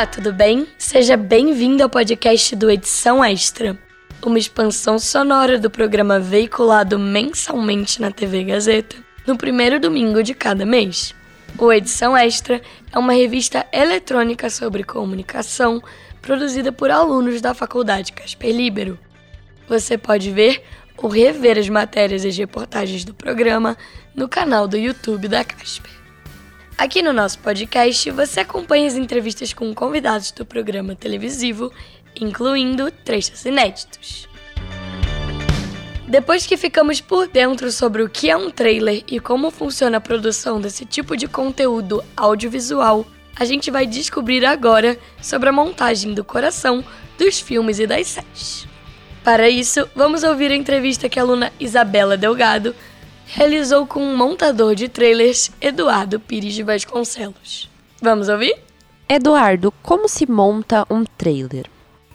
Olá, tudo bem? Seja bem-vindo ao podcast do Edição Extra, uma expansão sonora do programa veiculado mensalmente na TV Gazeta, no primeiro domingo de cada mês. O Edição Extra é uma revista eletrônica sobre comunicação produzida por alunos da Faculdade Casper Libero. Você pode ver ou rever as matérias e as reportagens do programa no canal do YouTube da Casper. Aqui no nosso podcast, você acompanha as entrevistas com convidados do programa televisivo, incluindo trechos inéditos. Depois que ficamos por dentro sobre o que é um trailer e como funciona a produção desse tipo de conteúdo audiovisual, a gente vai descobrir agora sobre a montagem do coração dos filmes e das séries. Para isso, vamos ouvir a entrevista que a aluna Isabela Delgado realizou com o montador de trailers Eduardo Pires de Vasconcelos. Vamos ouvir? Eduardo, como se monta um trailer?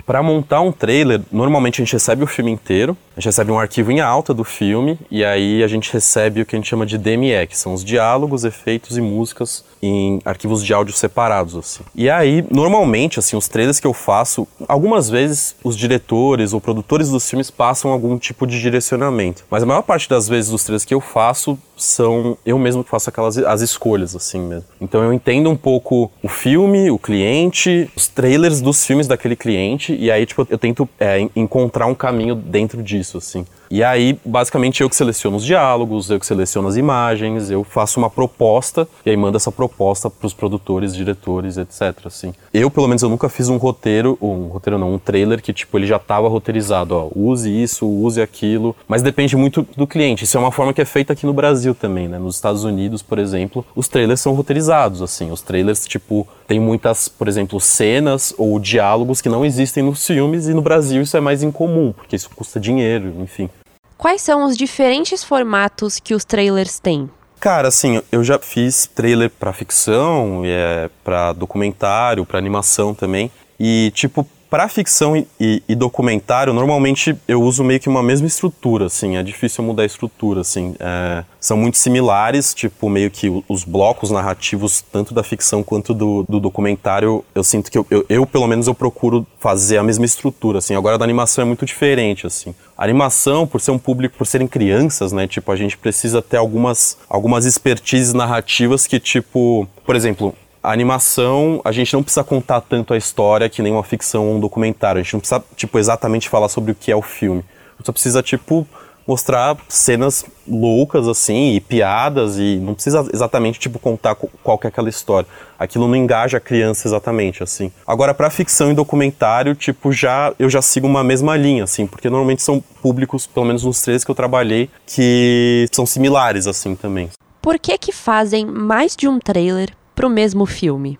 Para montar um trailer, normalmente a gente recebe o filme inteiro, a gente recebe um arquivo em alta do filme e aí a gente recebe o que a gente chama de DME, que são os diálogos, efeitos e músicas em arquivos de áudio separados, assim. E aí, normalmente, assim, os trailers que eu faço, algumas vezes os diretores ou produtores dos filmes passam algum tipo de direcionamento, mas a maior parte das vezes os trailers que eu faço são eu mesmo que faço aquelas as escolhas assim mesmo. Então eu entendo um pouco o filme, o cliente, os trailers dos filmes daquele cliente e aí tipo eu tento é, encontrar um caminho dentro disso assim. E aí, basicamente, eu que seleciono os diálogos, eu que seleciono as imagens, eu faço uma proposta e aí mando essa proposta para os produtores, diretores, etc. Assim. Eu, pelo menos, eu nunca fiz um roteiro, um roteiro não, um trailer que, tipo, ele já estava roteirizado, ó, use isso, use aquilo, mas depende muito do cliente. Isso é uma forma que é feita aqui no Brasil também, né? Nos Estados Unidos, por exemplo, os trailers são roteirizados, assim. Os trailers, tipo, tem muitas, por exemplo, cenas ou diálogos que não existem nos filmes e no Brasil isso é mais incomum, porque isso custa dinheiro, enfim. Quais são os diferentes formatos que os trailers têm? Cara, assim, eu já fiz trailer para ficção, é, para documentário, para animação também. E, tipo, para ficção e, e, e, documentário, normalmente eu uso meio que uma mesma estrutura, assim, é difícil mudar a estrutura, assim. É, são muito similares, tipo, meio que os blocos narrativos, tanto da ficção quanto do, do documentário, eu sinto que eu, eu, eu, pelo menos, eu procuro fazer a mesma estrutura, assim. Agora, da animação é muito diferente, assim. A animação, por ser um público, por serem crianças, né, tipo, a gente precisa ter algumas, algumas expertises narrativas que, tipo, por exemplo, a animação, a gente não precisa contar tanto a história que nem uma ficção ou um documentário. A gente não precisa, tipo, exatamente falar sobre o que é o filme. A gente só precisa, tipo, mostrar cenas loucas, assim, e piadas, e não precisa exatamente, tipo, contar qual que é aquela história. Aquilo não engaja a criança exatamente, assim. Agora, para ficção e documentário, tipo, já eu já sigo uma mesma linha, assim, porque normalmente são públicos, pelo menos nos três que eu trabalhei, que são similares, assim, também. Por que que fazem mais de um trailer pro mesmo filme?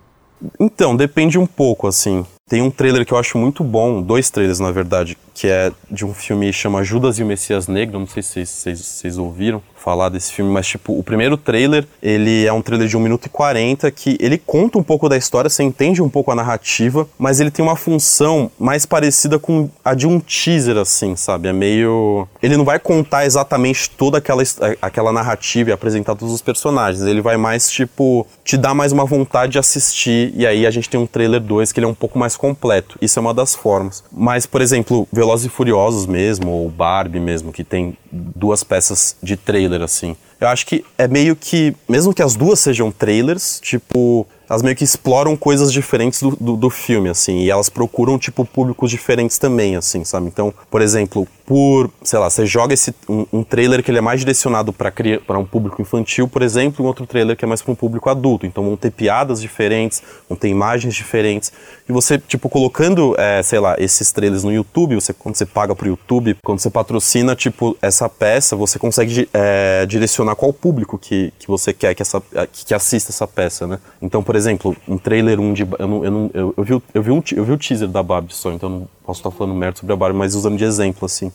Então, depende um pouco, assim. Tem um trailer que eu acho muito bom, dois trailers na verdade, que é de um filme que chama Judas e o Messias Negro, não sei se vocês ouviram falar desse filme, mas tipo, o primeiro trailer, ele é um trailer de 1 minuto e 40 que ele conta um pouco da história, você entende um pouco a narrativa, mas ele tem uma função mais parecida com a de um teaser, assim, sabe? É meio. Ele não vai contar exatamente toda aquela, aquela narrativa e apresentar todos os personagens, ele vai mais, tipo, te dar mais uma vontade de assistir, e aí a gente tem um trailer 2 que ele é um pouco mais completo. Isso é uma das formas. Mas, por exemplo, Velozes e Furiosos mesmo, ou Barbie mesmo, que tem duas peças de trailer, assim. Eu acho que é meio que, mesmo que as duas sejam trailers, tipo, elas meio que exploram coisas diferentes do, do, do, filme, assim, e elas procuram, tipo, públicos diferentes também, assim, sabe? Então, por exemplo, por, sei lá, você joga esse, um, um trailer que ele é mais direcionado para um público infantil, por exemplo, um outro trailer que é mais para um público adulto. Então vão ter piadas diferentes, vão ter imagens diferentes, e você, tipo, colocando, é, sei lá, esses trailers no YouTube, você, quando você paga pro YouTube, quando você patrocina, tipo, essa peça, você consegue é, direcionar qual público que, que você quer que, essa, que assista essa peça, né? Então, por exemplo, um trailer um de. Eu, não, eu, não, eu, eu, vi, eu, vi um, eu vi o teaser da Barbie só, então não posso estar falando merda sobre a Barbie, mas usando de exemplo, assim.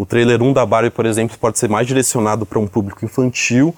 O trailer 1 da Barbie, por exemplo, pode ser mais direcionado para um público infantil,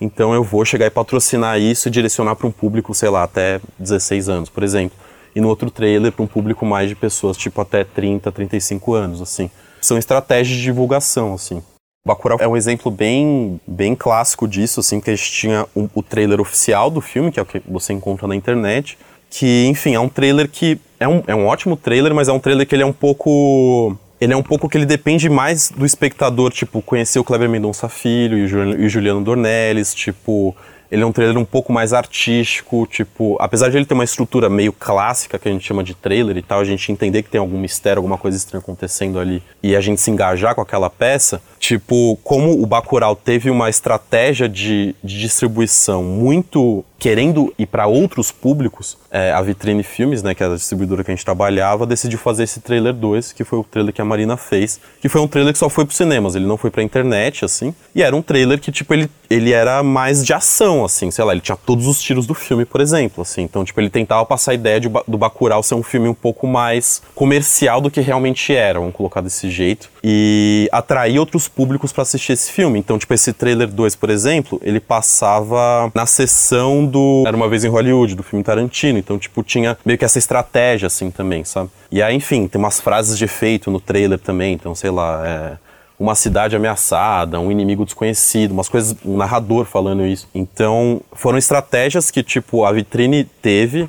então eu vou chegar e patrocinar isso e direcionar para um público, sei lá, até 16 anos, por exemplo. E no outro trailer para um público mais de pessoas, tipo até 30, 35 anos, assim. São estratégias de divulgação, assim. Bacurau é um exemplo bem, bem clássico disso, assim, que a gente tinha o, o trailer oficial do filme, que é o que você encontra na internet, que, enfim, é um trailer que é um, é um ótimo trailer, mas é um trailer que ele é um pouco ele é um pouco que ele depende mais do espectador, tipo, conhecer o Kleber Mendonça Filho e o Juliano Dornelles, tipo, ele é um trailer um pouco mais artístico, tipo, apesar de ele ter uma estrutura meio clássica que a gente chama de trailer e tal, a gente entender que tem algum mistério, alguma coisa estranha acontecendo ali e a gente se engajar com aquela peça, tipo, como o Bacurau teve uma estratégia de, de distribuição muito querendo ir para outros públicos, é, a Vitrine Filmes, né, que é a distribuidora que a gente trabalhava, decidiu fazer esse trailer 2, que foi o trailer que a Marina fez, que foi um trailer que só foi para cinemas, ele não foi para internet, assim, e era um trailer que, tipo, ele, ele era mais de ação, assim, sei lá, ele tinha todos os tiros do filme, por exemplo, assim, então, tipo, ele tentava passar a ideia de, do Bacurau ser um filme um pouco mais comercial do que realmente era, vamos colocar desse jeito, e atrair outros públicos para assistir esse filme, então, tipo, esse trailer 2, por exemplo, ele passava na sessão do Era Uma Vez em Hollywood, do filme Tarantino. Então, tipo, tinha meio que essa estratégia, assim, também, sabe? E aí, enfim, tem umas frases de efeito no trailer também. Então, sei lá, é uma cidade ameaçada, um inimigo desconhecido, umas coisas, um narrador falando isso. Então, foram estratégias que, tipo, a vitrine teve,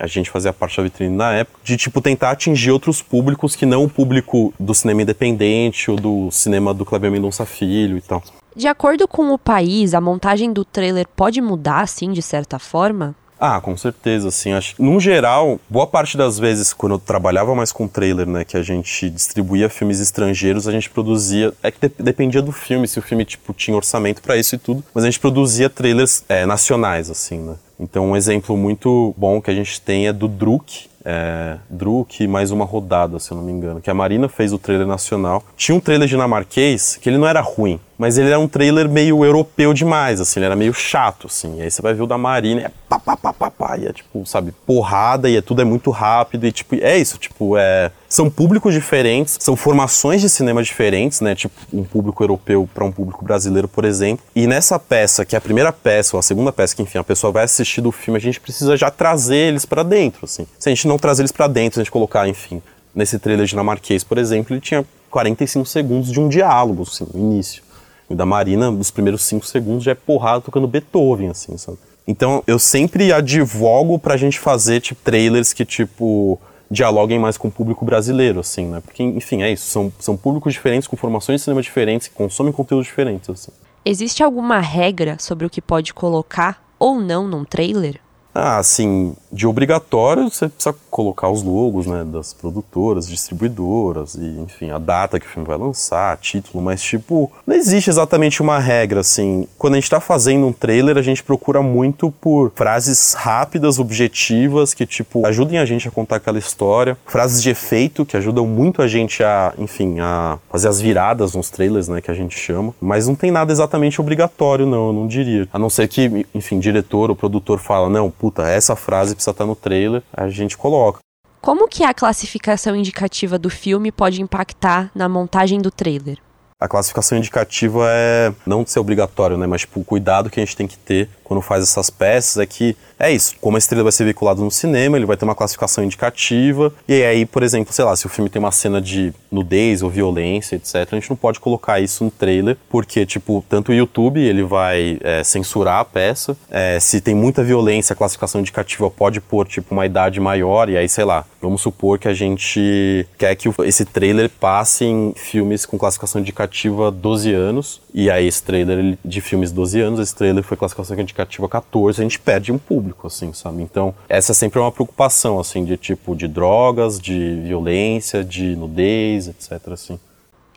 a gente fazia parte da vitrine na época, de, tipo, tentar atingir outros públicos que não o público do cinema independente ou do cinema do Kleber Mendonça Filho e tal. De acordo com o país, a montagem do trailer pode mudar, assim, de certa forma? Ah, com certeza, assim, acho no geral, boa parte das vezes quando eu trabalhava mais com trailer, né, que a gente distribuía filmes estrangeiros, a gente produzia, é que de, dependia do filme, se o filme, tipo, tinha orçamento para isso e tudo, mas a gente produzia trailers é, nacionais, assim, né. Então um exemplo muito bom que a gente tem é do Druk, é, Druk mais uma rodada, se eu não me engano, que a Marina fez o trailer nacional. Tinha um trailer dinamarquês que ele não era ruim, mas ele era um trailer meio europeu demais, assim, ele era meio chato, assim. E aí você vai ver o da Marina, é pá, pá, pá, pá, pá, e é tipo, sabe, porrada, e é tudo é muito rápido, e tipo, é isso, tipo, é... São públicos diferentes, são formações de cinema diferentes, né, tipo, um público europeu para um público brasileiro, por exemplo. E nessa peça, que é a primeira peça, ou a segunda peça, que enfim, a pessoa vai assistir do filme, a gente precisa já trazer eles para dentro, assim. Se a gente não trazer eles para dentro, se a gente colocar, enfim, nesse trailer dinamarquês, por exemplo, ele tinha 45 segundos de um diálogo, assim, no início. Da Marina, nos primeiros cinco segundos, já é porrada tocando Beethoven, assim, sabe? Então, eu sempre advogo pra gente fazer, tipo, trailers que, tipo, dialoguem mais com o público brasileiro, assim, né? Porque, enfim, é isso. São, são públicos diferentes, com formações de cinema diferentes, que consomem conteúdos diferentes, assim. Existe alguma regra sobre o que pode colocar ou não num trailer? Ah, assim, de obrigatório você precisa colocar os logos, né, das produtoras, distribuidoras e, enfim, a data que o filme vai lançar, título, mas, tipo, não existe exatamente uma regra, assim. Quando a gente tá fazendo um trailer, a gente procura muito por frases rápidas, objetivas, que, tipo, ajudem a gente a contar aquela história, frases de efeito, que ajudam muito a gente a, enfim, a fazer as viradas nos trailers, né, que a gente chama, mas não tem nada exatamente obrigatório, não, eu não diria. A não ser que, enfim, diretor ou produtor fala, não, puta, essa frase precisa estar no trailer, a gente coloca. Como que a classificação indicativa do filme pode impactar na montagem do trailer? A classificação indicativa é não ser obrigatório, né? Mas tipo, o cuidado que a gente tem que ter quando faz essas peças é que é isso. Como a estrela vai ser veiculado no cinema, ele vai ter uma classificação indicativa. E aí, por exemplo, sei lá, se o filme tem uma cena de nudez ou violência, etc., a gente não pode colocar isso no trailer, porque, tipo, tanto o YouTube ele vai é, censurar a peça. É, se tem muita violência, a classificação indicativa pode pôr, tipo, uma idade maior. E aí, sei lá, vamos supor que a gente quer que esse trailer passe em filmes com classificação indicativa 12 anos. E aí, esse trailer de filmes 12 anos, esse trailer foi classificação indicativa 14, a gente perde um público, assim, sabe? Então, essa é sempre uma preocupação, assim, de tipo de drogas, de violência, de nudez, etc, assim.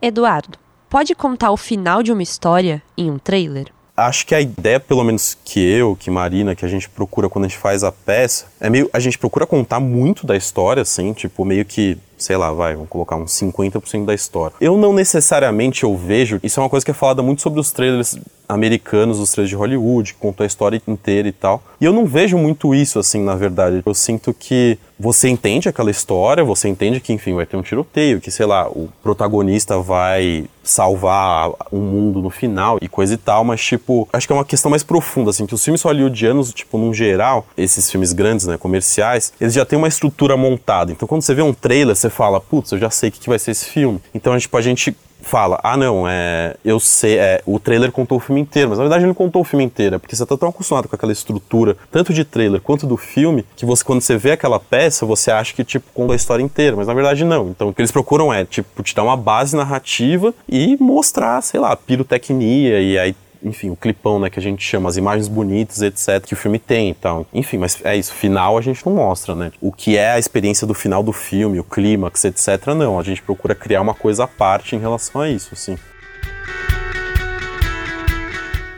Eduardo, pode contar o final de uma história em um trailer? Acho que a ideia, pelo menos que eu, que Marina, que a gente procura quando a gente faz a peça, é meio. A gente procura contar muito da história, assim, tipo, meio que sei lá, vai, vamos colocar uns 50% da história. Eu não necessariamente eu vejo, isso é uma coisa que é falada muito sobre os trailers americanos, os trailers de Hollywood, que contam a história inteira e tal. E eu não vejo muito isso assim, na verdade. Eu sinto que você entende aquela história, você entende que, enfim, vai ter um tiroteio, que, sei lá, o protagonista vai salvar um mundo no final e coisa e tal, mas, tipo, acho que é uma questão mais profunda, assim, que os filmes hollywoodianos, tipo, num geral, esses filmes grandes, né, comerciais, eles já têm uma estrutura montada. Então, quando você vê um trailer, você fala, putz, eu já sei o que vai ser esse filme. Então, tipo, a gente fala, ah não, é, eu sei, é, o trailer contou o filme inteiro, mas na verdade ele não contou o filme inteiro, é porque você tá tão acostumado com aquela estrutura, tanto de trailer quanto do filme, que você quando você vê aquela peça, você acha que tipo conta a história inteira, mas na verdade não. Então o que eles procuram é tipo te dar uma base narrativa e mostrar, sei lá, pirotecnia e aí enfim, o clipão, né, que a gente chama, as imagens bonitas, etc, que o filme tem e tal. Enfim, mas é isso, final a gente não mostra, né? O que é a experiência do final do filme, o clímax, etc, não. A gente procura criar uma coisa à parte em relação a isso, assim.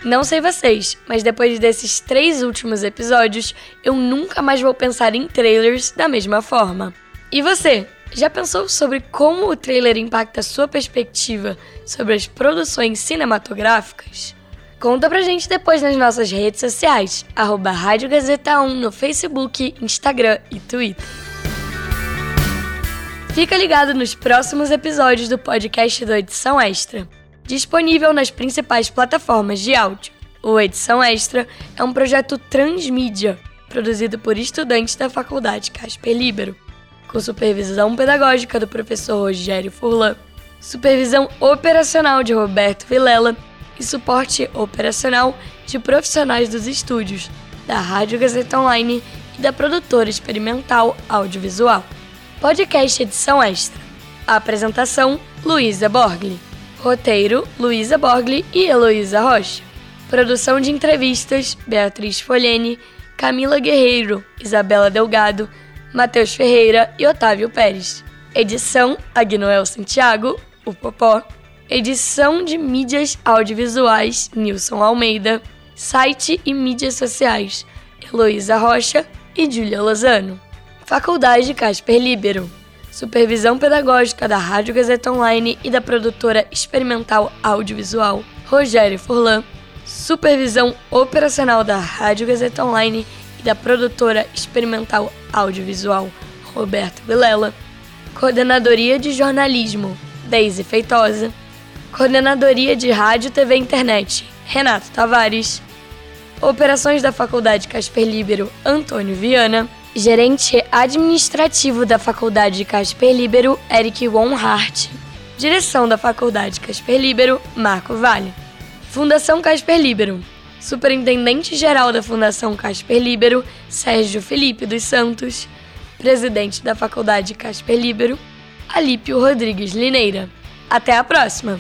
Não sei vocês, mas depois desses três últimos episódios, eu nunca mais vou pensar em trailers da mesma forma. E você? Já pensou sobre como o trailer impacta a sua perspectiva sobre as produções cinematográficas? Conta pra gente depois nas nossas redes sociais, arroba Rádio Gazeta 1 no Facebook, Instagram e Twitter. Fica ligado nos próximos episódios do podcast do Edição Extra, disponível nas principais plataformas de áudio. O Edição Extra é um projeto transmídia, produzido por estudantes da Faculdade Casper Libero, com supervisão pedagógica do professor Rogério Furlan, supervisão operacional de Roberto Vilela e suporte operacional de profissionais dos estúdios, da Rádio Gazeta Online e da produtora experimental audiovisual. Podcast edição extra. Apresentação: Luísa Borgli. Roteiro: Luísa Borgli e Heloísa Rocha. Produção de entrevistas: Beatriz Folhene, Camila Guerreiro, Isabela Delgado, Matheus Ferreira e Otávio Pérez. Edição: Agnoel Santiago, o Popó. Edição de mídias audiovisuais, Nilson Almeida. Site e mídias sociais, Heloísa Rocha e Júlia Lozano. Faculdade Casper Libero. Supervisão pedagógica da Rádio Gazeta Online e da produtora experimental audiovisual, Rogério Furlan. Supervisão operacional da Rádio Gazeta Online e da produtora experimental audiovisual, Roberto Vilela. Coordenadoria de jornalismo, Deise Feitosa. Coordenadoria de Rádio, TV e Internet, Renato Tavares. Operações da Faculdade Casper Libero, Antônio Viana. Gerente administrativo da Faculdade Casper Libero, Eric Wonhart. Direção da Faculdade Casper Libero, Marco Vale. Fundação Casper Libero. Superintendente-geral da Fundação Casper Libero, Sérgio Felipe dos Santos. Presidente da Faculdade Casper Libero, Alípio Rodrigues Lineira. Até a próxima!